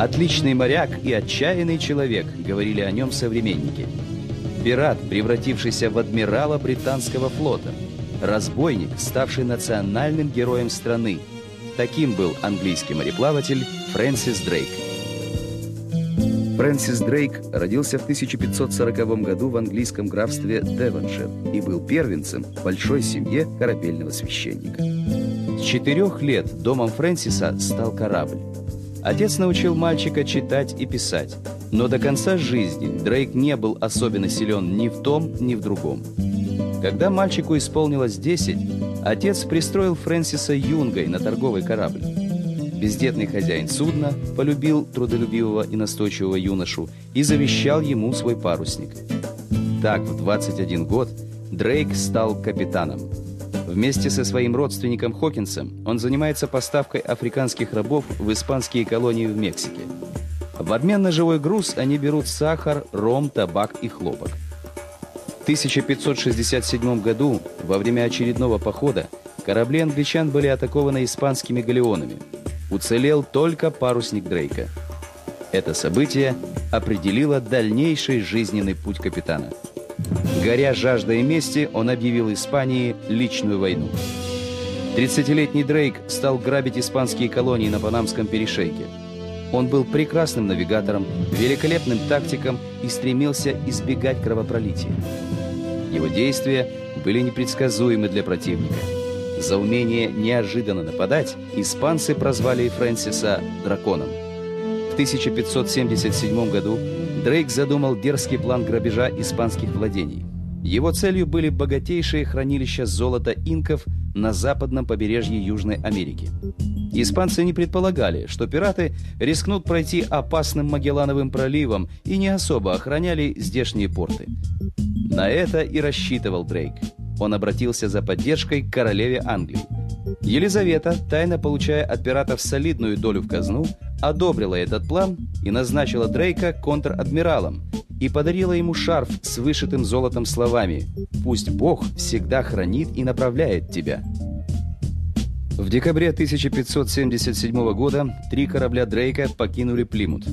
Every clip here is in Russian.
Отличный моряк и отчаянный человек, говорили о нем современники. Пират, превратившийся в адмирала британского флота. Разбойник, ставший национальным героем страны. Таким был английский мореплаватель Фрэнсис Дрейк. Фрэнсис Дрейк родился в 1540 году в английском графстве Девоншир и был первенцем в большой семье корабельного священника. С четырех лет домом Фрэнсиса стал корабль. Отец научил мальчика читать и писать, но до конца жизни Дрейк не был особенно силен ни в том, ни в другом. Когда мальчику исполнилось 10, отец пристроил Фрэнсиса юнгой на торговый корабль. Бездетный хозяин судна полюбил трудолюбивого и настойчивого юношу и завещал ему свой парусник. Так, в 21 год Дрейк стал капитаном. Вместе со своим родственником Хокинсом он занимается поставкой африканских рабов в испанские колонии в Мексике. В обмен на живой груз они берут сахар, ром, табак и хлопок. В 1567 году, во время очередного похода, корабли англичан были атакованы испанскими галеонами – Уцелел только парусник Дрейка. Это событие определило дальнейший жизненный путь капитана. Горя жаждой мести, он объявил Испании личную войну. 30-летний Дрейк стал грабить испанские колонии на Панамском перешейке. Он был прекрасным навигатором, великолепным тактиком и стремился избегать кровопролития. Его действия были непредсказуемы для противника – за умение неожиданно нападать испанцы прозвали Фрэнсиса «драконом». В 1577 году Дрейк задумал дерзкий план грабежа испанских владений. Его целью были богатейшие хранилища золота инков на западном побережье Южной Америки. Испанцы не предполагали, что пираты рискнут пройти опасным Магеллановым проливом и не особо охраняли здешние порты. На это и рассчитывал Дрейк – он обратился за поддержкой к королеве Англии. Елизавета, тайно получая от пиратов солидную долю в казну, одобрила этот план и назначила Дрейка контр-адмиралом и подарила ему шарф с вышитым золотом словами «Пусть Бог всегда хранит и направляет тебя». В декабре 1577 года три корабля Дрейка покинули Плимут.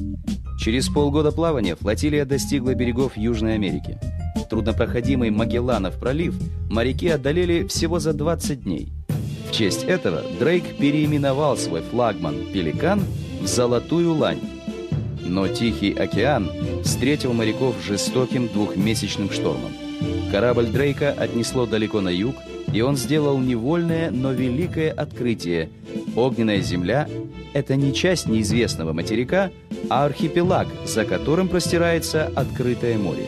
Через полгода плавания флотилия достигла берегов Южной Америки труднопроходимый Магелланов пролив моряки одолели всего за 20 дней. В честь этого Дрейк переименовал свой флагман «Пеликан» «Золотую лань». Но Тихий океан встретил моряков жестоким двухмесячным штормом. Корабль Дрейка отнесло далеко на юг, и он сделал невольное, но великое открытие. Огненная земля – это не часть неизвестного материка, а архипелаг, за которым простирается открытое море.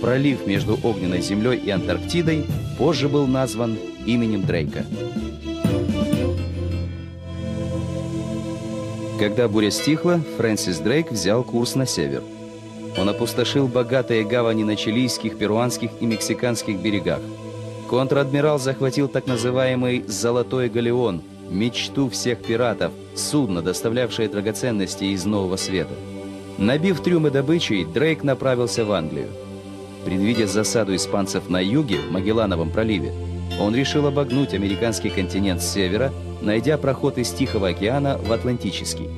Пролив между Огненной землей и Антарктидой позже был назван именем Дрейка. Когда буря стихла, Фрэнсис Дрейк взял курс на север. Он опустошил богатые гавани на чилийских, перуанских и мексиканских берегах. Контр-адмирал захватил так называемый «Золотой галеон», мечту всех пиратов, судно, доставлявшее драгоценности из Нового Света. Набив трюмы добычей, Дрейк направился в Англию. Предвидя засаду испанцев на юге, в Магеллановом проливе, он решил обогнуть американский континент с севера, найдя проход из Тихого океана в Атлантический.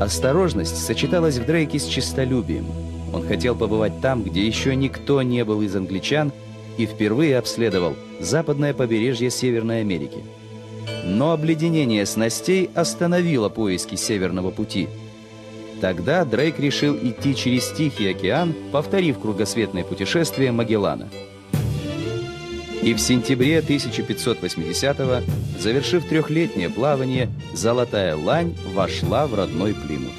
Осторожность сочеталась в Дрейке с честолюбием. Он хотел побывать там, где еще никто не был из англичан, и впервые обследовал западное побережье Северной Америки. Но обледенение снастей остановило поиски Северного пути – Тогда Дрейк решил идти через Тихий океан, повторив кругосветное путешествие Магеллана. И в сентябре 1580-го, завершив трехлетнее плавание, Золотая Лань вошла в родной Плимут.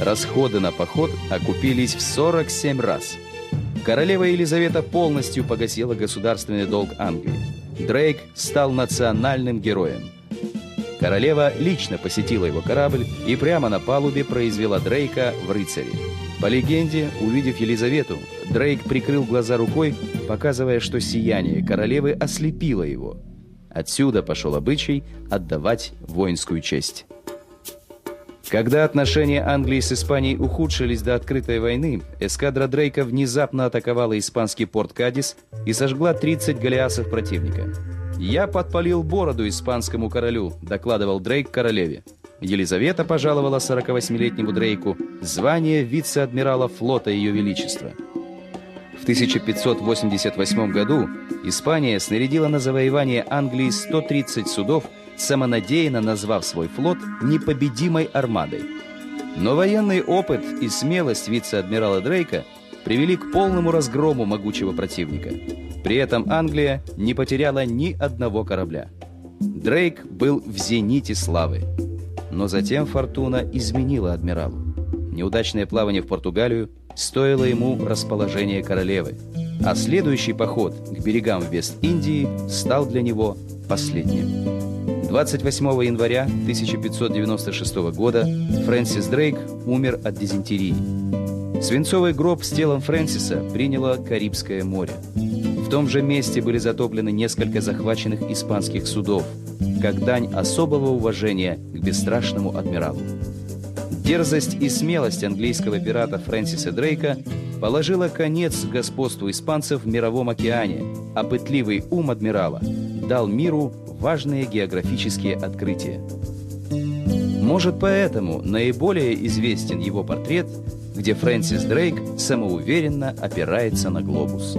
Расходы на поход окупились в 47 раз. Королева Елизавета полностью погасила государственный долг Англии. Дрейк стал национальным героем – Королева лично посетила его корабль и прямо на палубе произвела Дрейка в рыцаре. По легенде, увидев Елизавету, Дрейк прикрыл глаза рукой, показывая, что сияние королевы ослепило его. Отсюда пошел обычай отдавать воинскую честь. Когда отношения Англии с Испанией ухудшились до открытой войны, эскадра Дрейка внезапно атаковала испанский порт Кадис и сожгла 30 галеасов противника. «Я подпалил бороду испанскому королю», — докладывал Дрейк королеве. Елизавета пожаловала 48-летнему Дрейку звание вице-адмирала флота Ее Величества. В 1588 году Испания снарядила на завоевание Англии 130 судов, самонадеянно назвав свой флот непобедимой армадой. Но военный опыт и смелость вице-адмирала Дрейка привели к полному разгрому могучего противника. При этом Англия не потеряла ни одного корабля. Дрейк был в зените славы. Но затем фортуна изменила адмиралу. Неудачное плавание в Португалию стоило ему расположения королевы, а следующий поход к берегам Вест-Индии стал для него последним. 28 января 1596 года Фрэнсис Дрейк умер от дизентерии. Свинцовый гроб с телом Фрэнсиса приняло Карибское море. В том же месте были затоплены несколько захваченных испанских судов, как дань особого уважения к бесстрашному адмиралу. Дерзость и смелость английского пирата Фрэнсиса Дрейка положила конец господству испанцев в мировом океане, а пытливый ум адмирала дал миру важные географические открытия. Может, поэтому наиболее известен его портрет, где Фрэнсис Дрейк самоуверенно опирается на глобус.